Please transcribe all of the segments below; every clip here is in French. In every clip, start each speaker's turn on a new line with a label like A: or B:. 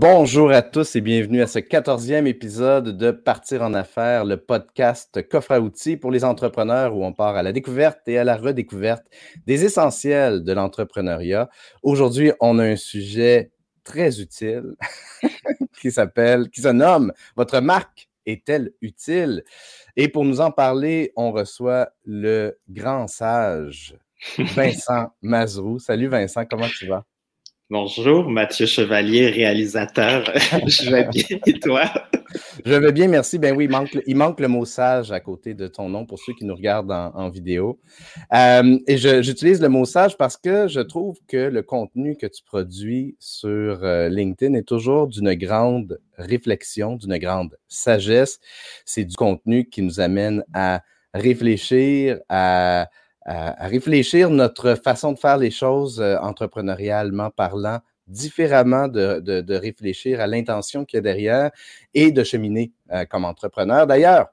A: Bonjour à tous et bienvenue à ce quatorzième épisode de Partir en affaires, le podcast coffre à outils pour les entrepreneurs où on part à la découverte et à la redécouverte des essentiels de l'entrepreneuriat. Aujourd'hui, on a un sujet très utile qui s'appelle, qui se nomme Votre marque est-elle utile? Et pour nous en parler, on reçoit le grand sage Vincent Mazrou. Salut Vincent, comment tu vas?
B: Bonjour, Mathieu Chevalier, réalisateur. je vais bien et toi?
A: Je vais bien, merci. Ben oui, il manque, le mot sage à côté de ton nom pour ceux qui nous regardent en, vidéo. Euh, et j'utilise le mot sage parce que je trouve que le contenu que tu produis sur euh, LinkedIn est toujours d'une grande réflexion, d'une grande sagesse. C'est du contenu qui nous amène à réfléchir, à à, réfléchir notre façon de faire les choses euh, entrepreneurialement parlant différemment de, de, réfléchir à l'intention qu'il y a derrière et de cheminer euh, comme entrepreneur. D'ailleurs,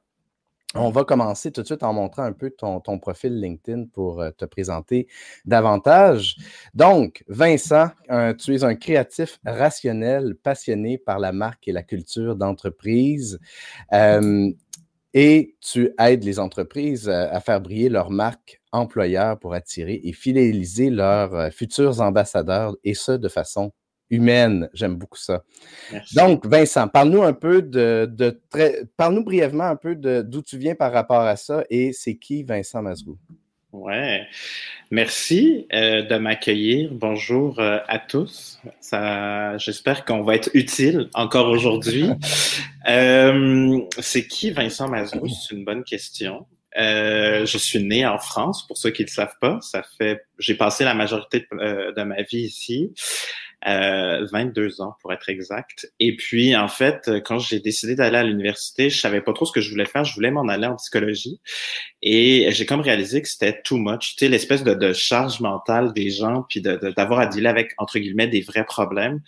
A: on va commencer tout de suite en montrant un peu ton, ton profil LinkedIn pour euh, te présenter davantage. Donc, Vincent, tu es un créatif rationnel passionné par la marque et la culture d'entreprise. Et tu aides les entreprises à faire briller leur marque employeurs pour attirer et fidéliser leurs euh, futurs ambassadeurs et ce, de façon humaine. J'aime beaucoup ça. Donc, Vincent, parle-nous un peu de, très, parle-nous brièvement un peu d'où tu viens par rapport à ça et c'est qui Vincent Mazrou?
B: Ouais, merci euh, de m'accueillir. Bonjour euh, à tous. Ça, j'espère qu'on va être utile encore aujourd'hui. c'est qui Vincent Mazrou C'est une bonne question. Euh, je suis né en France, pour ceux qui ne le savent pas. Ça fait, j'ai passé la majorité de, euh, de ma vie ici. 22 euh, ans pour être exact. Et puis, en fait, quand j'ai décidé d'aller à l'université, je savais pas trop ce que je voulais faire. Je voulais m'en aller en psychologie. Et j'ai comme réalisé que c'était too much. Tu sais, l'espèce de, de, charge mentale des gens, puis d'avoir de, à dealer avec, entre guillemets, des vrais problèmes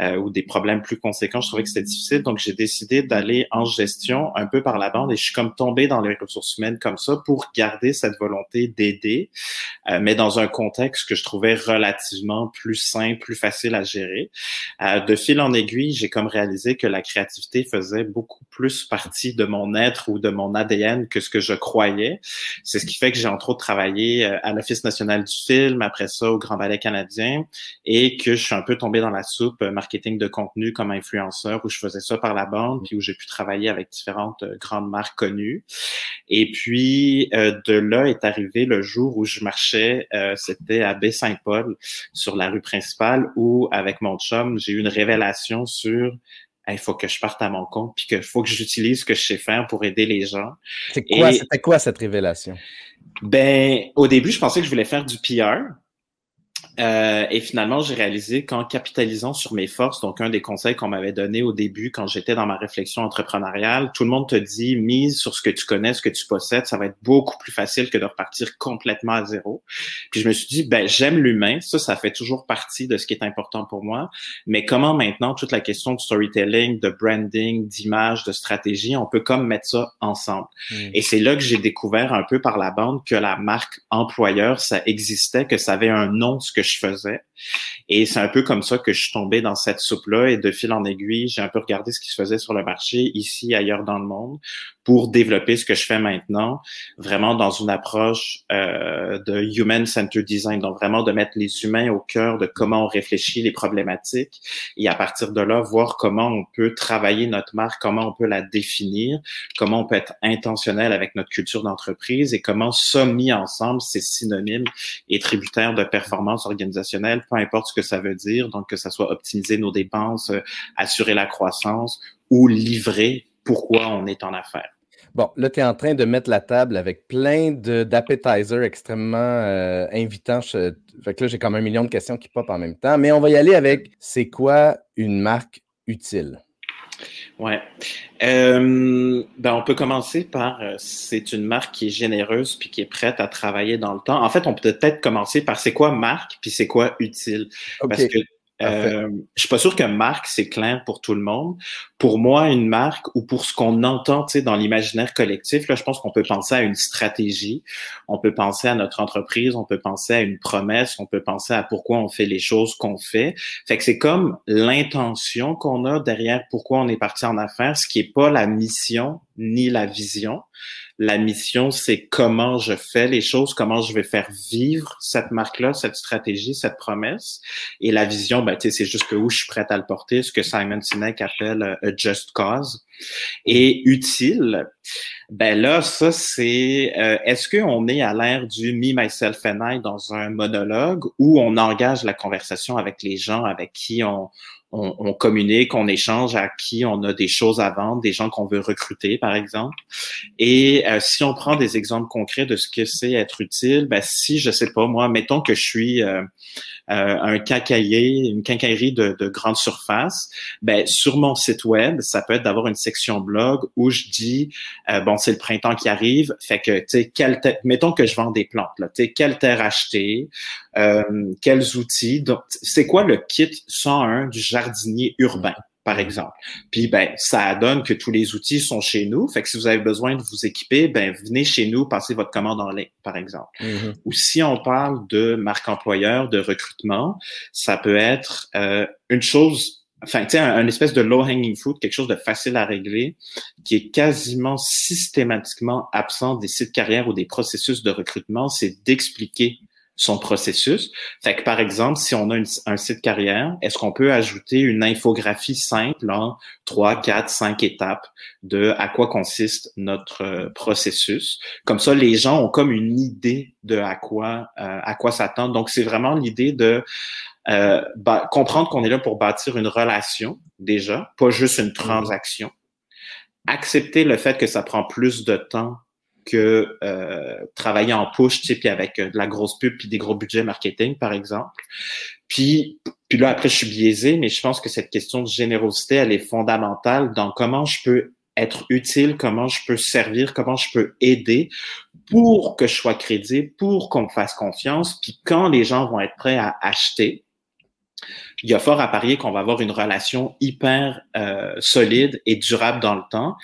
B: euh, ou des problèmes plus conséquents. Je trouvais que c'était difficile. Donc, j'ai décidé d'aller en gestion un peu par la bande et je suis comme tombé dans les ressources humaines comme ça pour garder cette volonté d'aider, euh, mais dans un contexte que je trouvais relativement plus simple, plus facile à gérer. Euh, de fil en aiguille, j'ai comme réalisé que la créativité faisait beaucoup plus partie de mon être ou de mon ADN que ce que je croyais. C'est ce qui fait que j'ai entre autres travaillé euh, à l'Office national du film, après ça au Grand Ballet canadien, et que je suis un peu tombé dans la soupe euh, marketing de contenu comme influenceur, où je faisais ça par la bande, puis où j'ai pu travailler avec différentes grandes marques connues. Et puis de là est arrivé le jour où je marchais, c'était à Baie-Saint-Paul, sur la rue principale, où avec mon chum, j'ai eu une révélation sur il faut que je parte à mon compte puis qu'il faut que j'utilise ce que je sais faire pour aider les gens.
A: C'était quoi cette révélation?
B: Ben, au début, je pensais que je voulais faire du PR. Euh, et finalement, j'ai réalisé qu'en capitalisant sur mes forces, donc un des conseils qu'on m'avait donné au début quand j'étais dans ma réflexion entrepreneuriale, tout le monde te dit mise sur ce que tu connais, ce que tu possèdes, ça va être beaucoup plus facile que de repartir complètement à zéro. Puis je me suis dit, ben j'aime l'humain, ça, ça fait toujours partie de ce qui est important pour moi. Mais comment maintenant toute la question de storytelling, de branding, d'image, de stratégie, on peut comme mettre ça ensemble? Hmm. Et c'est là que j'ai découvert un peu par la bande que la marque employeur, ça existait, que ça avait un nom, ce que je faisais. Et c'est un peu comme ça que je suis tombé dans cette soupe-là et de fil en aiguille, j'ai un peu regardé ce qui se faisait sur le marché ici, ailleurs dans le monde pour développer ce que je fais maintenant, vraiment dans une approche euh, de human-centered design, donc vraiment de mettre les humains au cœur de comment on réfléchit les problématiques et à partir de là, voir comment on peut travailler notre marque, comment on peut la définir, comment on peut être intentionnel avec notre culture d'entreprise et comment ça mis ensemble, c'est synonyme et tributaire de performance organisationnelle, peu importe ce que ça veut dire, donc que ça soit optimiser nos dépenses, euh, assurer la croissance ou livrer pourquoi on est en affaires.
A: Bon, là, tu es en train de mettre la table avec plein d'appetizers extrêmement euh, invitants. fait que là, j'ai comme un million de questions qui pop en même temps. Mais on va y aller avec c'est quoi une marque utile?
B: Ouais. Euh, ben on peut commencer par euh, c'est une marque qui est généreuse puis qui est prête à travailler dans le temps. En fait, on peut peut-être commencer par c'est quoi marque puis c'est quoi utile? Parce que Euh, je suis pas sûr que marque, c'est clair pour tout le monde. Pour moi, une marque ou pour ce qu'on entend dans l'imaginaire collectif, là, je pense qu'on peut penser à une stratégie, on peut penser à notre entreprise, on peut penser à une promesse, on peut penser à pourquoi on fait les choses qu'on fait. Fait que c'est comme l'intention qu'on a derrière pourquoi on est parti en affaires, ce qui est pas la mission ni la vision. La mission, c'est comment je fais les choses, comment je vais faire vivre cette marque-là, cette stratégie, cette promesse. Et la vision, ben, c'est juste où je suis prête à le porter, ce que Simon Sinek appelle euh, a just cause. Et utile, ben là, ça, c'est euh, est-ce qu'on est à l'ère du me, myself and I dans un monologue où on engage la conversation avec les gens avec qui on, on, on, communique, on échange, à qui on a des choses à vendre, des gens qu'on veut recruter, par exemple. Et euh, si on prend des exemples concrets de ce que c'est être utile, ben, si, je sais pas, moi, mettons que je suis euh, euh, un quincailler, une quincaillerie de, de, grande surface, ben, sur mon site web, ça peut être d'avoir une section blog où je dis, bon, c'est le printemps qui arrive, fait que, tu sais, mettons que je vends des plantes, tu sais, quelle terre acheter, quels outils, donc, c'est quoi le kit 101 du jardin jardinier urbain par exemple. Puis ben ça donne que tous les outils sont chez nous. Fait que si vous avez besoin de vous équiper, ben venez chez nous, passez votre commande en ligne, par exemple. Mm-hmm. Ou si on parle de marque employeur, de recrutement, ça peut être euh, une chose, enfin tu sais, un, espèce de low hanging fruit, quelque chose de facile à régler, qui est quasiment systématiquement absent des sites carrières ou des processus de recrutement, c'est d'expliquer son processus. Fait que par exemple, si on a un site carrière, est-ce qu'on peut ajouter une infographie simple en trois, quatre, cinq étapes de à quoi consiste notre euh, processus? Comme ça, les gens ont comme une idée de à quoi euh, à quoi s'attendre. Donc c'est vraiment l'idée de euh, comprendre qu'on est là pour bâtir une relation déjà, pas juste une transaction. Accepter le fait que ça prend plus de temps que euh, travailler en push, tu sais, puis avec euh, de la grosse pub puis des gros budgets marketing, par exemple. Puis, puis là, après, je suis biaisé, mais je pense que cette question de générosité, elle est fondamentale dans comment je peux être utile, comment je peux servir, comment je peux aider pour que je sois crédible, pour qu'on me fasse confiance. Puis quand les gens vont être prêts à acheter, il y a fort à parier qu'on va avoir une relation hyper euh, solide et durable dans le temps.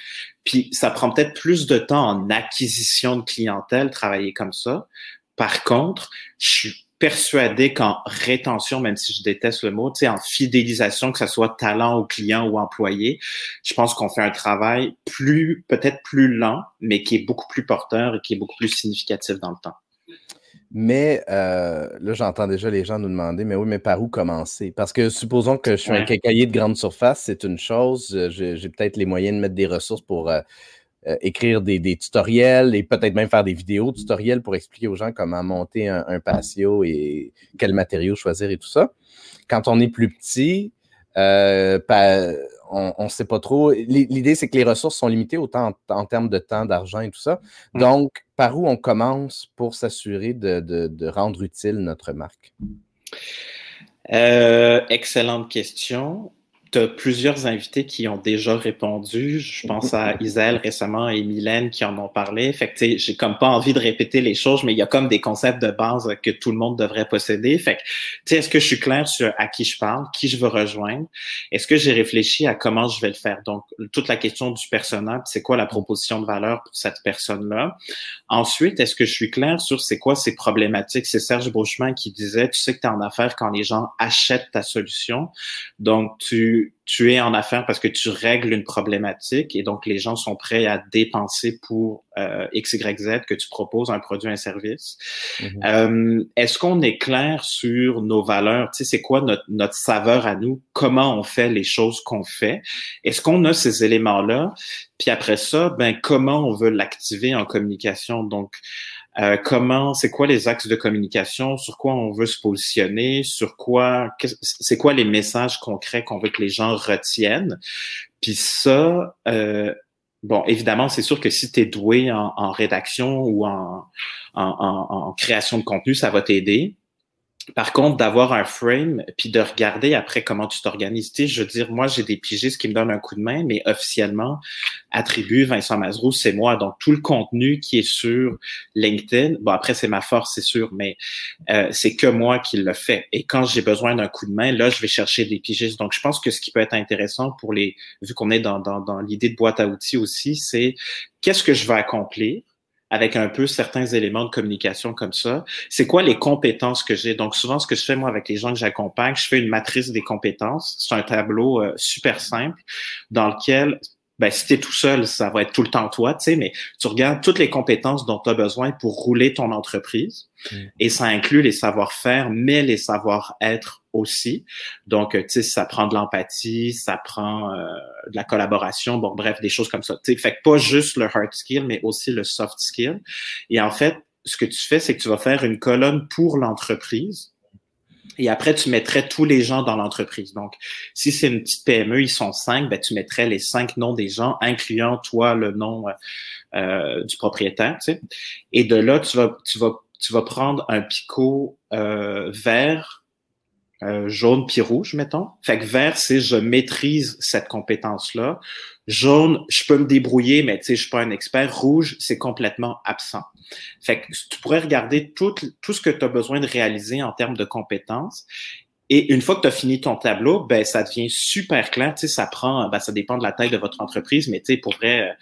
B: Puis ça prend peut-être plus de temps en acquisition de clientèle, travailler comme ça. Par contre, je suis persuadé qu'en rétention, même si je déteste le mot, tu sais, en fidélisation, que ce soit talent ou client ou employé, je pense qu'on fait un travail plus, peut-être plus lent, mais qui est beaucoup plus porteur et qui est beaucoup plus significatif dans le temps.
A: Mais euh, là, j'entends déjà les gens nous demander, mais oui, mais par où commencer? Parce que supposons que je suis un cahier de grande surface, c'est une chose. Euh, j'ai peut-être les moyens de mettre des ressources pour euh, écrire des, tutoriels et peut-être même faire des vidéos tutoriels pour expliquer aux gens comment monter un, patio et quel matériau choisir et tout ça. Quand on est plus petit, on ne sait pas trop. L'idée, c'est que les ressources sont limitées autant en, termes de temps, d'argent et tout ça. Mm. Donc, par où on commence pour s'assurer de, rendre utile notre marque?
B: Euh, excellente question tu as plusieurs invités qui ont déjà répondu. Je pense à Isel récemment et Mylène qui en ont parlé. Fait que, j'ai comme pas envie de répéter les choses, mais il y a comme des concepts de base que tout le monde devrait posséder. Fait que, tu sais, est-ce que je suis clair sur à qui je parle, qui je veux rejoindre? Est-ce que j'ai réfléchi à comment je vais le faire? Donc, toute la question du personnel, c'est quoi la proposition de valeur pour cette personne-là? Ensuite, est-ce que je suis clair sur c'est quoi ces problématiques? C'est Serge Beauchemin qui disait, tu sais que tu es en affaire quand les gens achètent ta solution. Donc, tu tu, es en affaires parce que tu règles une problématique et donc les gens sont prêts à dépenser pour euh, X, Y, Z que tu proposes un produit, un service. Mm-hmm. Euh, est-ce qu'on est clair sur nos valeurs? Tu sais, c'est quoi notre, notre saveur à nous? Comment on fait les choses qu'on fait? Est-ce qu'on a ces éléments-là? Puis après ça, ben, comment on veut l'activer en communication? Donc, euh, comment, c'est quoi les axes de communication, sur quoi on veut se positionner, sur quoi, c'est quoi les messages concrets qu'on veut que les gens retiennent? Puis ça, euh, bon, évidemment, c'est sûr que si tu es doué en, rédaction ou en, en, création de contenu, ça va t'aider. Par contre, d'avoir un frame, puis de regarder après comment tu t'organises. Je veux dire, moi, j'ai des pigistes qui me donnent un coup de main, mais officiellement, attribut Vincent Mazrou, c'est moi. Donc, tout le contenu qui est sur LinkedIn, bon, après, c'est ma force, c'est sûr, mais euh, c'est que moi qui le fais. Et quand j'ai besoin d'un coup de main, là, je vais chercher des pigistes. Donc, je pense que ce qui peut être intéressant pour les, vu qu'on est dans, dans, dans l'idée de boîte à outils aussi, c'est qu'est-ce que je vais accomplir avec un peu certains éléments de communication comme ça. C'est quoi les compétences que j'ai? Donc, souvent, ce que je fais, moi, avec les gens que j'accompagne, je fais une matrice des compétences. C'est un tableau euh, super simple dans lequel ben, si tu es tout seul, ça va être tout le temps toi, tu sais, mais tu regardes toutes les compétences dont tu as besoin pour rouler ton entreprise. Mm. Et ça inclut les savoir-faire, mais les savoir-être aussi. Donc, tu sais, ça prend de l'empathie, ça prend euh, de la collaboration, bon, bref, des choses comme ça. Tu sais, fait que pas juste le hard skill, mais aussi le soft skill. Et en fait, ce que tu fais, c'est que tu vas faire une colonne pour l'entreprise et après, tu mettrais tous les gens dans l'entreprise. Donc, si c'est une petite PME, ils sont cinq, ben, tu mettrais les cinq noms des gens, incluant toi le nom euh, du propriétaire. Tu sais. Et de là, tu vas, tu vas, tu vas prendre un picot euh, vert, euh, jaune puis rouge, mettons. Fait que vert, c'est je maîtrise cette compétence-là. Jaune, je peux me débrouiller, mais tu sais, je suis pas un expert. Rouge, c'est complètement absent. Fait que tu pourrais regarder tout, tout ce que tu as besoin de réaliser en termes de compétences. Et une fois que tu as fini ton tableau, ben ça devient super clair. Tu sais, ça prend, ben, ça dépend de la taille de votre entreprise, mais tu sais, pour vrai,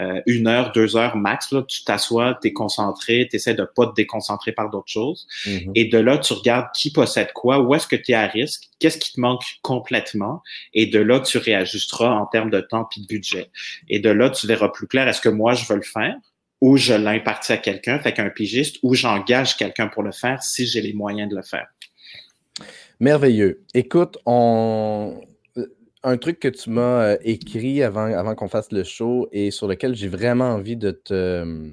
B: euh, une heure, deux heures max, là, tu t'assois, tu es concentré, tu essaies de pas te déconcentrer par d'autres choses. Mm-hmm. Et de là, tu regardes qui possède quoi, où est-ce que tu es à risque, qu'est-ce qui te manque complètement. Et de là, tu réajusteras en termes de temps puis de budget. Et de là, tu verras plus clair, est-ce que moi, je veux le faire? ou je l'impartis à quelqu'un, fait qu'un pigiste, ou j'engage quelqu'un pour le faire si j'ai les moyens de le faire.
A: Merveilleux. Écoute, on... un truc que tu m'as euh, écrit avant, qu'on fasse le show et sur lequel j'ai vraiment envie de te,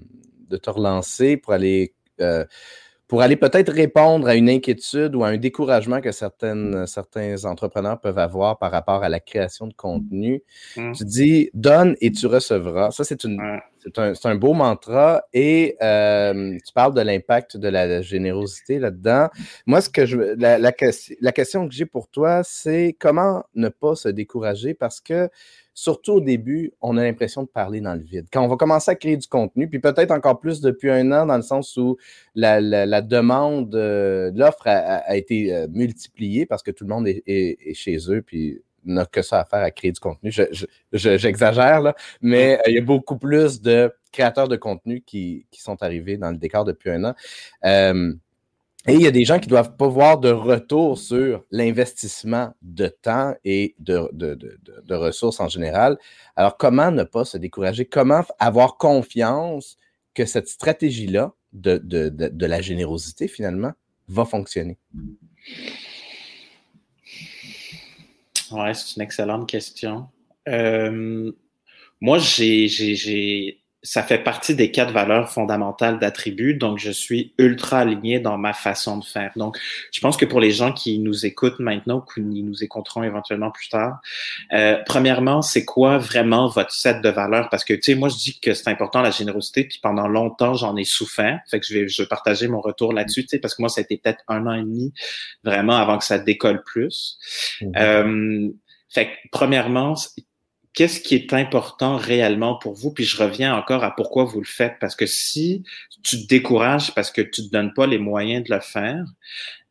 A: te relancer pour aller euh, pour aller peut-être répondre à une inquiétude ou à un découragement que certaines, certains entrepreneurs peuvent avoir par rapport à la création de contenu. Mmh. Tu dis donne et tu recevras. Ça, c'est un, un, beau mantra et euh, tu parles de l'impact de la générosité là-dedans. Moi, ce que je, la, la, la question que j'ai pour toi, c'est comment ne pas se décourager parce que surtout au début, on a l'impression de parler dans le vide. Quand on va commencer à créer du contenu, puis peut-être encore plus depuis un an, dans le sens où la, demande euh, l'offre a, été euh, multipliée parce que tout le monde est, chez eux, puis n'a que ça à faire à créer du contenu. J'exagère, là, mais euh, il y a beaucoup plus de créateurs de contenu qui, sont arrivés dans le décor depuis un an. Et il y a des gens qui doivent pas voir de retour sur l'investissement de temps et de, de, ressources en général. Alors, comment ne pas se décourager? Comment avoir confiance que cette stratégie-là de, la générosité, finalement, va fonctionner?
B: Oui, c'est une excellente question. Euh, moi, j'ai ça fait partie des quatre valeurs fondamentales d'attributs, donc je suis ultra aligné dans ma façon de faire. Donc, je pense que pour les gens qui nous écoutent maintenant ou qui nous écouteront éventuellement plus tard, euh, premièrement, c'est quoi vraiment votre set de valeurs? Parce que, tu sais, moi, je dis que c'est important la générosité, puis pendant longtemps, j'en ai souffert. Fait que je vais, je vais partager mon retour là-dessus, tu sais, parce que moi, ça a été peut-être un an et demi vraiment avant que ça décolle plus. Mmh. Euh, fait que, premièrement, qu'est-ce qui est important réellement pour vous? Puis je reviens encore à pourquoi vous le faites. Parce que si tu te décourages parce que tu te donnes pas les moyens de le faire,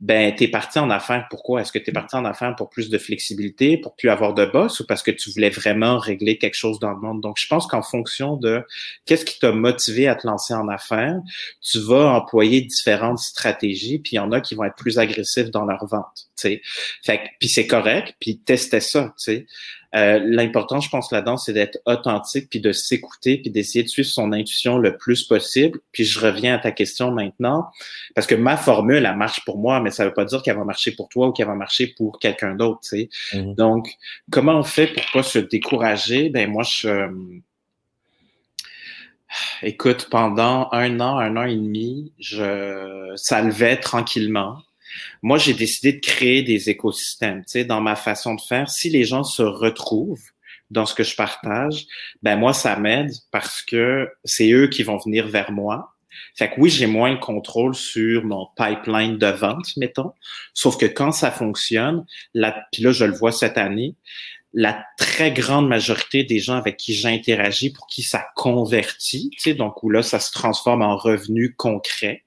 B: ben, tu es parti en affaires. Pourquoi? Est-ce que tu es parti en affaires pour plus de flexibilité, pour plus avoir de boss ou parce que tu voulais vraiment régler quelque chose dans le monde? Donc, je pense qu'en fonction de qu'est-ce qui t'a motivé à te lancer en affaires, tu vas employer différentes stratégies, puis il y en a qui vont être plus agressifs dans leur vente. sais. Fait puis c'est correct, puis testez ça. sais. Euh, L'important, je pense, là-dedans, c'est d'être authentique, puis de s'écouter, puis d'essayer de suivre son intuition le plus possible. Puis je reviens à ta question maintenant, parce que ma formule, elle marche pour moi, mais ça veut pas dire qu'elle va marcher pour toi ou qu'elle va marcher pour quelqu'un d'autre. Tu sais. Mhm. Donc, comment on fait pour pas se décourager? Ben moi, je euh, écoute, pendant un an, un an et demi, je ça levait tranquillement. Moi, j'ai décidé de créer des écosystèmes, tu sais, dans ma façon de faire. Si les gens se retrouvent dans ce que je partage, ben moi, ça m'aide parce que c'est eux qui vont venir vers moi. Fait que oui, j'ai moins de contrôle sur mon pipeline de vente, mettons. Sauf que quand ça fonctionne, là, puis là, je le vois cette année, la très grande majorité des gens avec qui j'interagis, pour qui ça convertit, tu sais, donc où là, ça se transforme en revenu concret,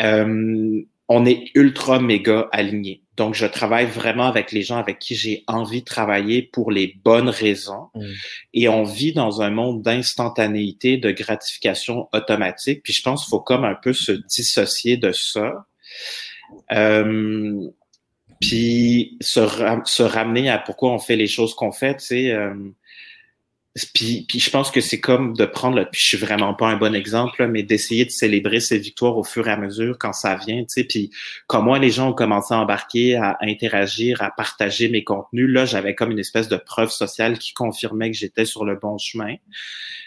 B: euh, on est ultra méga aligné. Donc, je travaille vraiment avec les gens avec qui j'ai envie de travailler pour les bonnes raisons. Mm. Et on vit dans un monde d'instantanéité, de gratification automatique. Puis je pense qu'il faut comme un peu se dissocier de ça. Euh, puis se, se, ramener à pourquoi on fait les choses qu'on fait, tu sais. Euh, puis, je pense que c'est comme de prendre, le, puis je suis vraiment pas un bon exemple, mais d'essayer de célébrer ces victoires au fur et à mesure quand ça vient, tu sais. Puis comme moi, les gens ont commencé à embarquer, à interagir, à partager mes contenus, là, j'avais comme une espèce de preuve sociale qui confirmait que j'étais sur le bon chemin.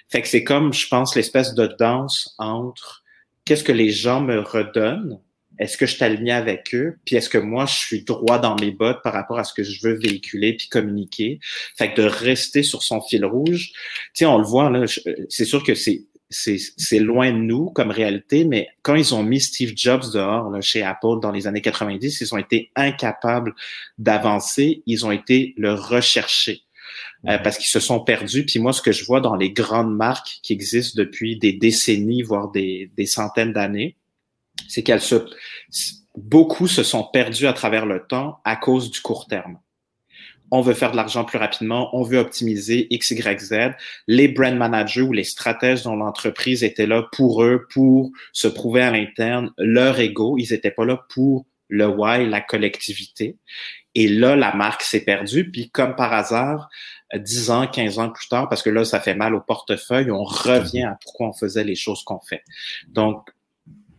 B: Fait que c'est comme, je pense, l'espèce de danse entre qu'est-ce que les gens me redonnent est-ce que je t'aligne avec eux? Puis est-ce que moi, je suis droit dans mes bottes par rapport à ce que je veux véhiculer puis communiquer? Fait que de rester sur son fil rouge, tu sais, on le voit, là, c'est sûr que c'est c'est loin de nous comme réalité, mais quand ils ont mis Steve Jobs dehors là, chez Apple dans les années 90, ils ont été incapables d'avancer, ils ont été le rechercher. Euh, parce qu'ils se sont perdus. Puis moi, ce que je vois dans les grandes marques qui existent depuis des décennies, voire des, des centaines d'années, c'est qu'elles se, beaucoup se sont perdus à travers le temps à cause du court terme. On veut faire de l'argent plus rapidement, on veut optimiser X, Y, Z. Les brand managers ou les stratèges dans l'entreprise étaient là pour eux, pour se prouver à l'interne leur ego. Ils étaient pas là pour le why, la collectivité. Et là, la marque s'est perdue. Puis comme par hasard, 10 ans, 15 ans plus tard, parce que là, ça fait mal au portefeuille, on revient à pourquoi on faisait les choses qu'on fait. Donc,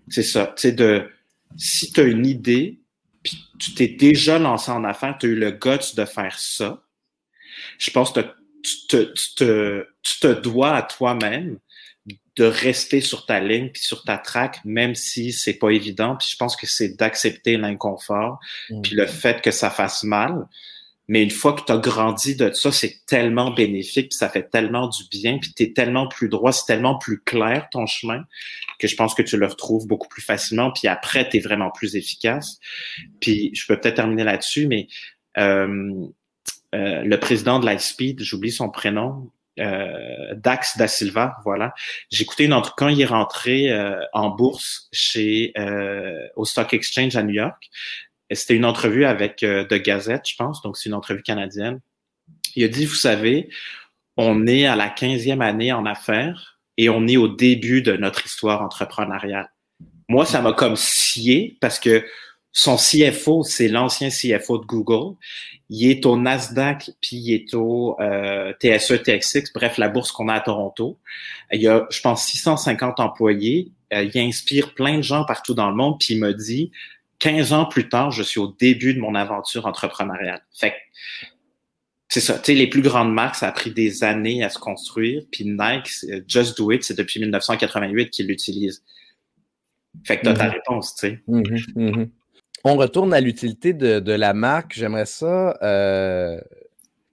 B: c'est ça. C'est de si tu as une idée, puis tu t'es déjà lancé en affaires, tu as eu le guts de faire ça, je pense que tu te, tu te, tu te dois à toi-même de rester sur ta ligne puis sur ta track, même si c'est pas évident. Puis je pense que c'est d'accepter l'inconfort, mm. puis le fait que ça fasse mal. Mais une fois que tu as grandi de ça, c'est tellement bénéfique, puis ça fait tellement du bien, puis tu es tellement plus droit, c'est tellement plus clair ton chemin, que je pense que tu le retrouves beaucoup plus facilement, puis après, tu es vraiment plus efficace. Puis je peux peut-être terminer là-dessus, mais euh, euh, le président de Lightspeed, j'oublie son prénom, euh, Dax da Silva, voilà. J'ai écouté une quand il est rentré euh, en bourse chez euh, au Stock Exchange à New York. C'était une entrevue avec euh, The Gazette, je pense, donc c'est une entrevue canadienne. Il a dit, vous savez, on est à la 15e année en affaires et on est au début de notre histoire entrepreneuriale. Moi, ça m'a comme scié parce que son CFO, c'est l'ancien CFO de Google. Il est au Nasdaq, puis il est au euh, TSE, TXX, bref, la bourse qu'on a à Toronto. Il y a, je pense, 650 employés. Euh, il inspire plein de gens partout dans le monde, puis il me dit, 15 ans plus tard, je suis au début de mon aventure entrepreneuriale. Fait c'est ça. Tu sais, les plus grandes marques, ça a pris des années à se construire. Puis Nike, Just Do It, c'est depuis 1988 qu'ils l'utilisent. Fait que tu as ta mhm. réponse, tu sais.
A: Mhm, mhm. On retourne à l'utilité de, la marque. J'aimerais ça euh,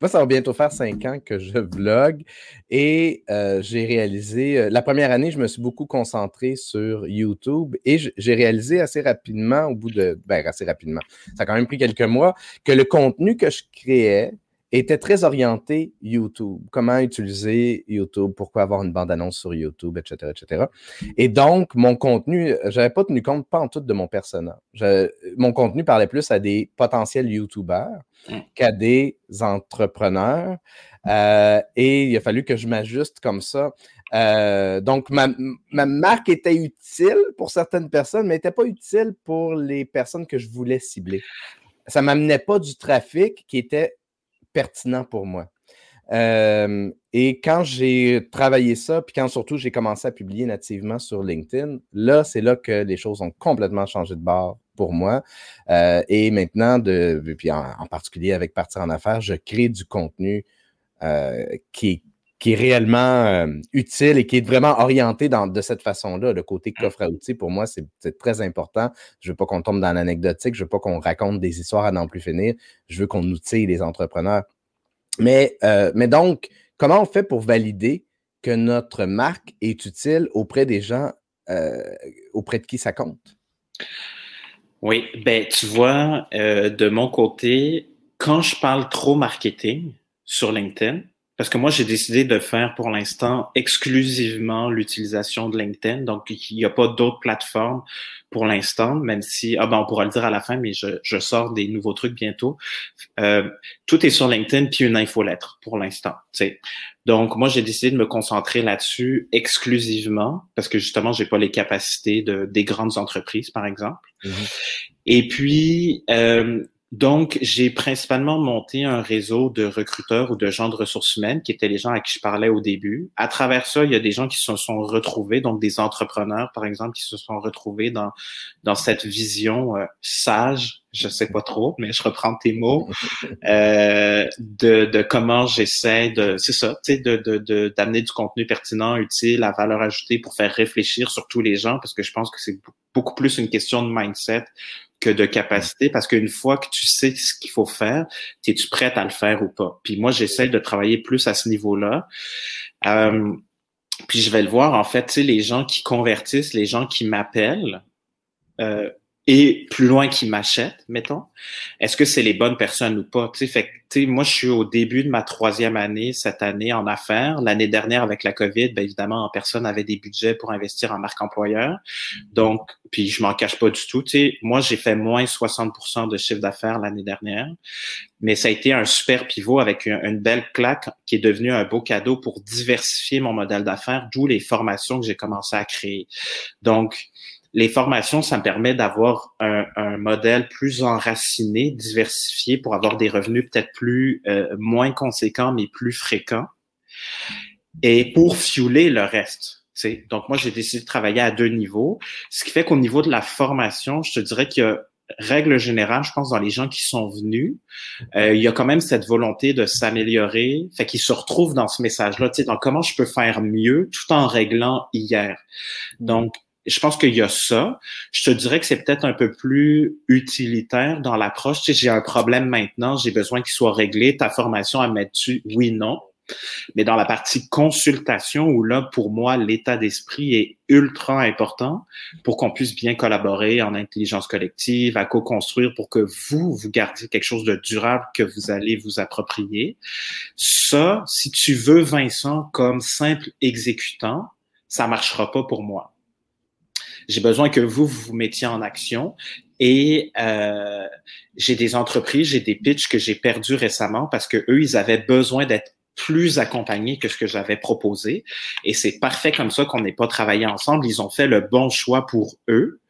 A: moi, ça va bientôt faire cinq ans que je vlog et euh, j'ai réalisé, euh, la première année, je me suis beaucoup concentré sur YouTube et j'ai réalisé assez rapidement, au bout de, ben, assez rapidement, ça a quand même pris quelques mois, que le contenu que je créais était très orienté YouTube. Comment utiliser YouTube, pourquoi avoir une bande-annonce sur YouTube, etc., etc. Et donc, mon contenu, j'avais pas tenu compte, pas en tout, de mon personnage. mon contenu parlait plus à des potentiels YouTubers Mm. qu'à des entrepreneurs. Euh, et il a fallu que je m'ajuste comme ça. Euh, donc, ma, marque était utile pour certaines personnes, mais n'était pas utile pour les personnes que je voulais cibler. Ça m'amenait pas du trafic qui était pertinent pour moi. Euh, et quand j'ai travaillé ça, puis quand surtout j'ai commencé à publier nativement sur LinkedIn, là, c'est là que les choses ont complètement changé de bord pour moi. Euh, et maintenant, puis en, particulier avec Partir en affaires, je crée du contenu euh, qui, qui est réellement euh, utile et qui est vraiment orienté dans, de cette façon-là. Le côté coffre à outils, pour moi, c'est très important. Je ne veux pas qu'on tombe dans l'anecdotique, je ne veux pas qu'on raconte des histoires à n'en plus finir. Je veux qu'on outille les entrepreneurs. Mais, mais donc, comment on fait pour valider que notre marque est utile auprès des gens auprès de qui ça compte?
B: Oui, ben tu vois, de mon côté, quand je parle trop marketing sur LinkedIn, parce que moi, j'ai décidé de faire pour l'instant exclusivement l'utilisation de LinkedIn. Donc, il n'y a pas d'autres plateformes pour l'instant, même si, ah ben, on pourra le dire à la fin, mais je, je sors des nouveaux trucs bientôt. Euh, tout est sur LinkedIn puis une infolettre pour l'instant. Donc, moi, j'ai décidé de me concentrer là-dessus exclusivement parce que justement, j'ai pas les capacités de, des grandes entreprises, par exemple. Mm-hmm. Et puis, euh, donc, j'ai principalement monté un réseau de recruteurs ou de gens de ressources humaines qui étaient les gens à qui je parlais au début. À travers ça, il y a des gens qui se sont retrouvés, donc des entrepreneurs, par exemple, qui se sont retrouvés dans, dans cette vision euh, sage, je sais pas trop, mais je reprends tes mots, euh, de, de comment j'essaie de, c'est ça, tu sais, de, de, d'amener du contenu pertinent, utile, à valeur ajoutée pour faire réfléchir sur tous les gens, parce que je pense que c'est beaucoup plus une question de mindset que de capacité parce qu'une fois que tu sais ce qu'il faut faire, es-tu prête à le faire ou pas? Puis moi, j'essaie de travailler plus à ce niveau-là. Euh, puis je vais le voir, en fait, tu sais, les gens qui convertissent, les gens qui m'appellent, euh, et plus loin qui m'achètent, mettons, est-ce que c'est les bonnes personnes ou pas? Tu sais, fait sais, moi, je suis au début de ma troisième année cette année en affaires. L'année dernière, avec la COVID, bien évidemment, personne n'avait des budgets pour investir en marque employeur. Donc, puis je m'en cache pas du tout. Moi, j'ai fait moins 60% de chiffre d'affaires l'année dernière, mais ça a été un super pivot avec une, une belle claque qui est devenue un beau cadeau pour diversifier mon modèle d'affaires, d'où les formations que j'ai commencé à créer. Donc, les formations, ça me permet d'avoir un, un, modèle plus enraciné, diversifié pour avoir des revenus peut-être plus euh, moins conséquents mais plus fréquents et pour fueler le reste. Donc moi j'ai décidé de travailler à deux niveaux, ce qui fait qu'au niveau de la formation, je te dirais qu'il y a règle générale, je pense, dans les gens qui sont venus, euh, il y a quand même cette volonté de s'améliorer, fait qu'ils se retrouvent dans ce message-là, tu sais, dans comment je peux faire mieux tout en réglant hier? Donc, je pense qu'il y a ça. Je te dirais que c'est peut-être un peu plus utilitaire dans l'approche. Tu sais, j'ai un problème maintenant, j'ai besoin qu'il soit réglé. Ta formation à mettre dessus, oui, non. Mais dans la partie consultation, où là, pour moi, l'état d'esprit est ultra important pour qu'on puisse bien collaborer en intelligence collective, à co-construire pour que vous, vous gardiez quelque chose de durable que vous allez vous approprier. Ça, si tu veux Vincent comme simple exécutant, ça marchera pas pour moi. J'ai besoin que vous, vous mettiez en action. Et euh, j'ai des entreprises, j'ai des pitches que j'ai perdus récemment parce que eux, ils avaient besoin d'être plus accompagnés que ce que j'avais proposé. Et c'est parfait comme ça qu'on n'ait pas travaillé ensemble. Ils ont fait le bon choix pour eux.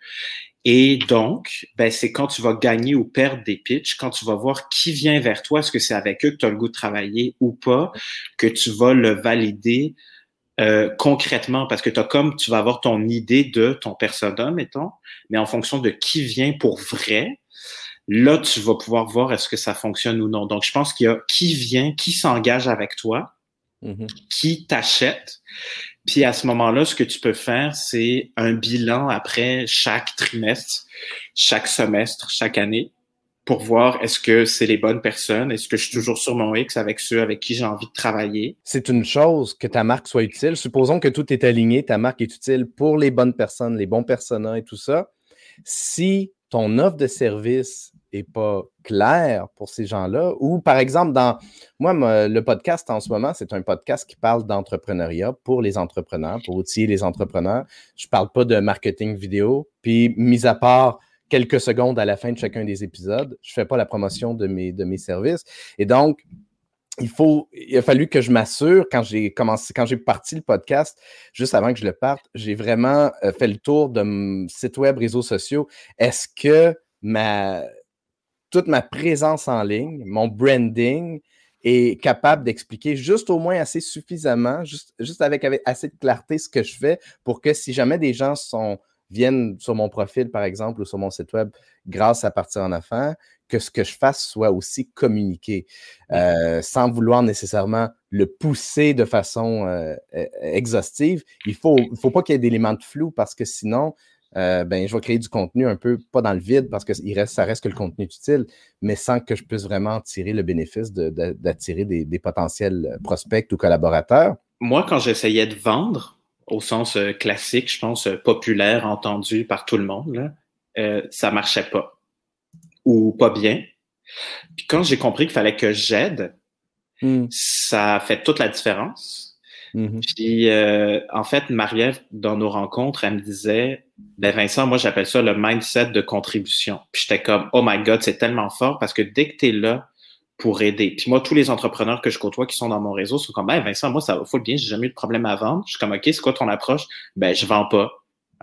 B: Et donc, ben, c'est quand tu vas gagner ou perdre des pitches, quand tu vas voir qui vient vers toi, est-ce que c'est avec eux que tu as le goût de travailler ou pas, que tu vas le valider euh, concrètement, parce que tu as comme tu vas avoir ton idée de ton persona, mettons, mais en fonction de qui vient pour vrai, là, tu vas pouvoir voir est-ce que ça fonctionne ou non. Donc, je pense qu'il y a qui vient, qui s'engage avec toi, mm-hmm. qui t'achète. Puis à ce moment-là, ce que tu peux faire, c'est un bilan après chaque trimestre, chaque semestre, chaque année pour voir est-ce que c'est les bonnes personnes, est-ce que je suis toujours sur mon X avec ceux avec qui j'ai envie de travailler.
A: C'est une chose que ta marque soit utile. Supposons que tout est aligné, ta marque est utile pour les bonnes personnes, les bons personnages et tout ça. Si ton offre de service n'est pas claire pour ces gens-là, ou par exemple, dans moi, le podcast en ce moment, c'est un podcast qui parle d'entrepreneuriat pour les entrepreneurs, pour outiller les entrepreneurs. Je ne parle pas de marketing vidéo. Puis, mis à part quelques secondes à la fin de chacun des épisodes. Je ne fais pas la promotion de mes, services. Et donc, il, faut, il a fallu que je m'assure, quand j'ai commencé, quand j'ai parti le podcast, juste avant que je le parte, j'ai vraiment euh, fait le tour de mon site web, réseaux sociaux. Est-ce que ma, toute ma présence en ligne, mon branding, est capable d'expliquer juste au moins assez suffisamment, juste, avec, assez de clarté ce que je fais pour que si jamais des gens sont viennent sur mon profil, par exemple, ou sur mon site web grâce à Partir en affaires, que ce que je fasse soit aussi communiqué, euh, sans vouloir nécessairement le pousser de façon euh, e-, exhaustive. Il ne faut, faut pas qu'il y ait d'éléments de flou parce que sinon, euh, ben, je vais créer du contenu un peu, pas dans le vide, parce que il reste, ça reste que le contenu utile, mais sans que je puisse vraiment tirer le bénéfice d'attirer des, des potentiels prospects ou collaborateurs.
B: Moi, quand j'essayais de vendre, au sens classique, je pense, populaire, entendu par tout le monde, là, ça marchait pas ou pas bien. Puis quand j'ai compris qu'il fallait que j'aide, hmm. ça a fait toute la différence. Mm-hmm. Puis euh, en fait, Marie-Ève, dans nos rencontres, elle me disait Ben Vincent, moi j'appelle ça le mindset de contribution. Puis j'étais comme Oh my God, c'est tellement fort parce que dès que tu es là pour aider. Puis moi, tous les entrepreneurs que je côtoie qui sont dans mon réseau sont comme Ben Vincent, moi ça va full bien, j'ai jamais eu de problème à vendre. Je suis comme OK, c'est quoi ton approche? Ben je vends pas.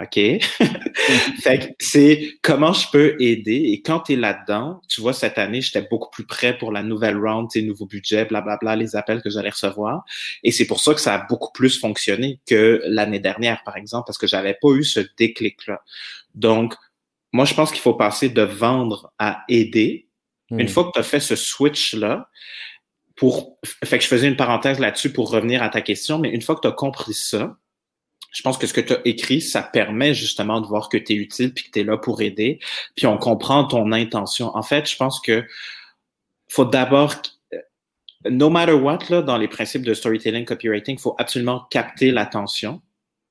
B: OK? fait que c'est comment je peux aider? Et quand tu es là-dedans, tu vois, cette année, j'étais beaucoup plus prêt pour la nouvelle round, tes nouveaux budgets, blablabla, les appels que j'allais recevoir. Et c'est pour ça que ça a beaucoup plus fonctionné que l'année dernière, par exemple, parce que j'avais pas eu ce déclic-là. Donc, moi, je pense qu'il faut passer de vendre à aider. Une hmm. fois que tu as fait ce switch-là, pour, fait que je faisais une parenthèse là-dessus pour revenir à ta question, mais une fois que tu as compris ça, je pense que ce que tu as écrit, ça permet justement de voir que tu es utile puis que tu es là pour aider. Puis on comprend ton intention. En fait, je pense que faut d'abord no matter what là dans les principes de storytelling copywriting, il faut absolument capter l'attention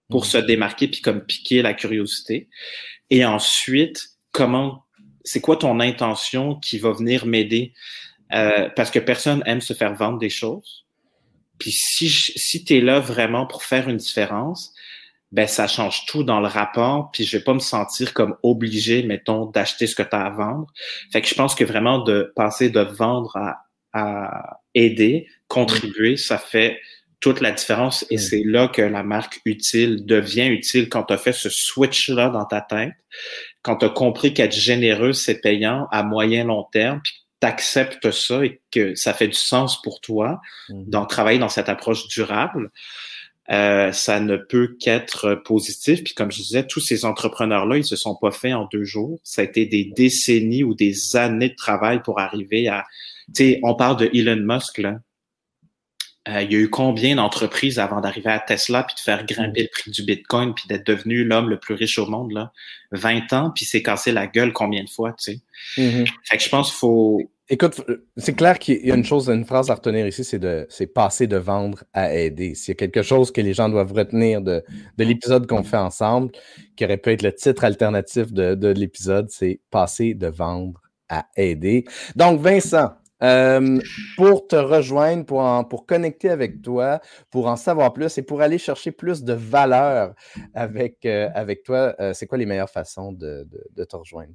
B: pour mm. se démarquer puis comme piquer la curiosité. Et ensuite, comment c'est quoi ton intention qui va venir m'aider? Euh, parce que personne aime se faire vendre des choses. Puis si, si tu es là vraiment pour faire une différence, ben ça change tout dans le rapport, puis je vais pas me sentir comme obligé, mettons, d'acheter ce que tu as à vendre. Fait que je pense que vraiment de passer de vendre à, à aider, contribuer, ça fait toute la différence et c'est là que la marque utile devient utile quand tu as fait ce switch-là dans ta tête, quand tu as compris qu'être généreux, c'est payant à moyen long terme, puis t'acceptes ça et que ça fait du sens pour toi mmh. d'en travailler dans cette approche durable, euh, ça ne peut qu'être positif. Puis comme je disais, tous ces entrepreneurs-là, ils se sont pas faits en deux jours. Ça a été des décennies ou des années de travail pour arriver à... Tu sais, on parle de Elon Musk, là. Euh, il y a eu combien d'entreprises avant d'arriver à Tesla puis de faire grimper le prix du Bitcoin puis d'être devenu l'homme le plus riche au monde là? 20 ans puis s'est cassé la gueule combien de fois tu sais? Mm-hmm. fait que je pense qu'il faut
A: Écoute, c'est clair qu'il y a une chose, une phrase à retenir ici, c'est de c'est passer de vendre à aider. S'il y a quelque chose que les gens doivent retenir de, de l'épisode qu'on fait ensemble, qui aurait pu être le titre alternatif de, de l'épisode, c'est passer de vendre à aider. Donc, Vincent, euh, pour te rejoindre, pour, pour connecter avec toi, pour en savoir plus et pour aller chercher plus de valeur avec, euh, avec toi, euh, c'est quoi les meilleures façons de, de, te rejoindre?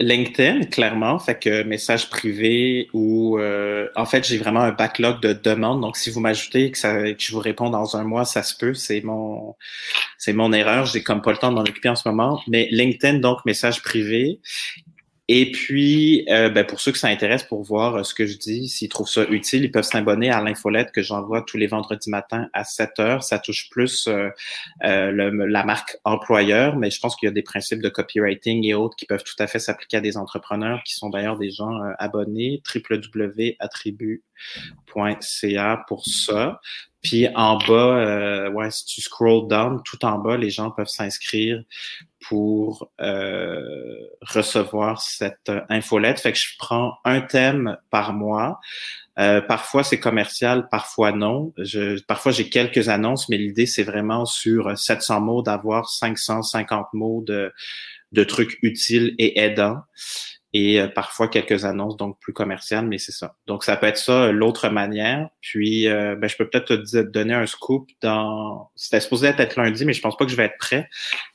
B: LinkedIn, clairement, fait que message privé ou en fait j'ai vraiment un backlog de demandes. Donc si vous m'ajoutez que, que je vous réponds dans un mois, ça se peut. C'est mon c'est mon erreur. J'ai comme pas le temps de m'en occuper en ce moment. Mais LinkedIn, donc message privé. Et puis, euh, ben, pour ceux que ça intéresse pour voir euh, ce que je dis, s'ils trouvent ça utile, ils peuvent s'abonner à l'infolette que j'envoie tous les vendredis matins à 7 heures. Ça touche plus euh, la marque employeur, mais je pense qu'il y a des principes de copywriting et autres qui peuvent tout à fait s'appliquer à des entrepreneurs qui sont d'ailleurs des gens abonnés. www.attribut.ca pour ça. Puis en bas, euh, ouais, si tu scroll down, tout en bas, les gens peuvent s'inscrire pour euh, recevoir cette infolette. Fait que je prends un thème par mois. Euh, parfois c'est commercial, parfois non. Je, parfois j'ai quelques annonces, mais l'idée c'est vraiment sur 700 mots d'avoir 550 mots de, de trucs utiles et aidants et euh, parfois quelques annonces donc plus commerciales, mais c'est ça. Donc ça peut être ça euh, l'autre manière. Puis euh, ben, je peux peut-être te donner un scoop dans. C'était supposé être lundi, mais je pense pas que je vais être prêt.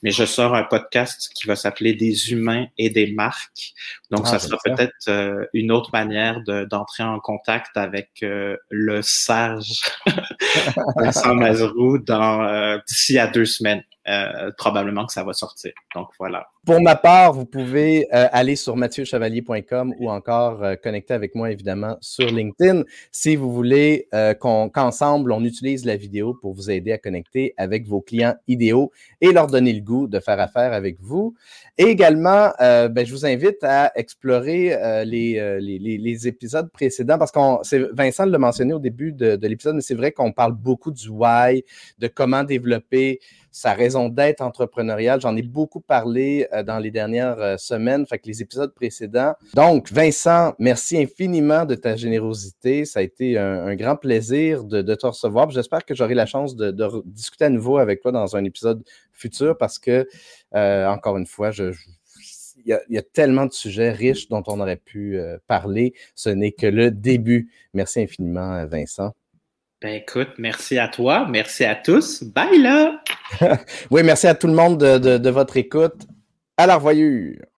B: Mais je sors un podcast qui va s'appeler Des humains et des marques. Donc ah, ça sera peut-être une autre manière d'entrer en contact avec le sage Vincent Mazrou dans d'ici à deux semaines. Euh, probablement que ça va sortir. Donc voilà.
A: Pour ma part, vous pouvez euh, aller sur mathieuchevalier.com ou encore euh, connecter avec moi évidemment sur LinkedIn si vous voulez qu'ensemble on utilise la vidéo pour vous aider à connecter avec vos clients idéaux et leur donner le goût de faire affaire avec vous. Et également, ben, je vous invite à explorer les, épisodes précédents parce qu'on, Vincent l'a mentionné au début de, de l'épisode, mais c'est vrai qu'on parle beaucoup du why, de comment développer sa raison d'être entrepreneuriale. J'en ai beaucoup parlé euh, dans les dernières euh, semaines, fait que les épisodes précédents. Donc, Vincent, merci infiniment de ta générosité. Ça a été un, grand plaisir de, te recevoir. J'espère que j'aurai la chance de, discuter à nouveau avec toi dans un épisode futur parce que, encore une fois, il y, a, tellement de sujets riches dont on aurait pu parler. Ce n'est que le début. Merci infiniment, Vincent.
B: Ben écoute, merci à toi, merci à tous. Bye là!
A: oui, merci à tout le monde de, votre écoute. À la revoyure!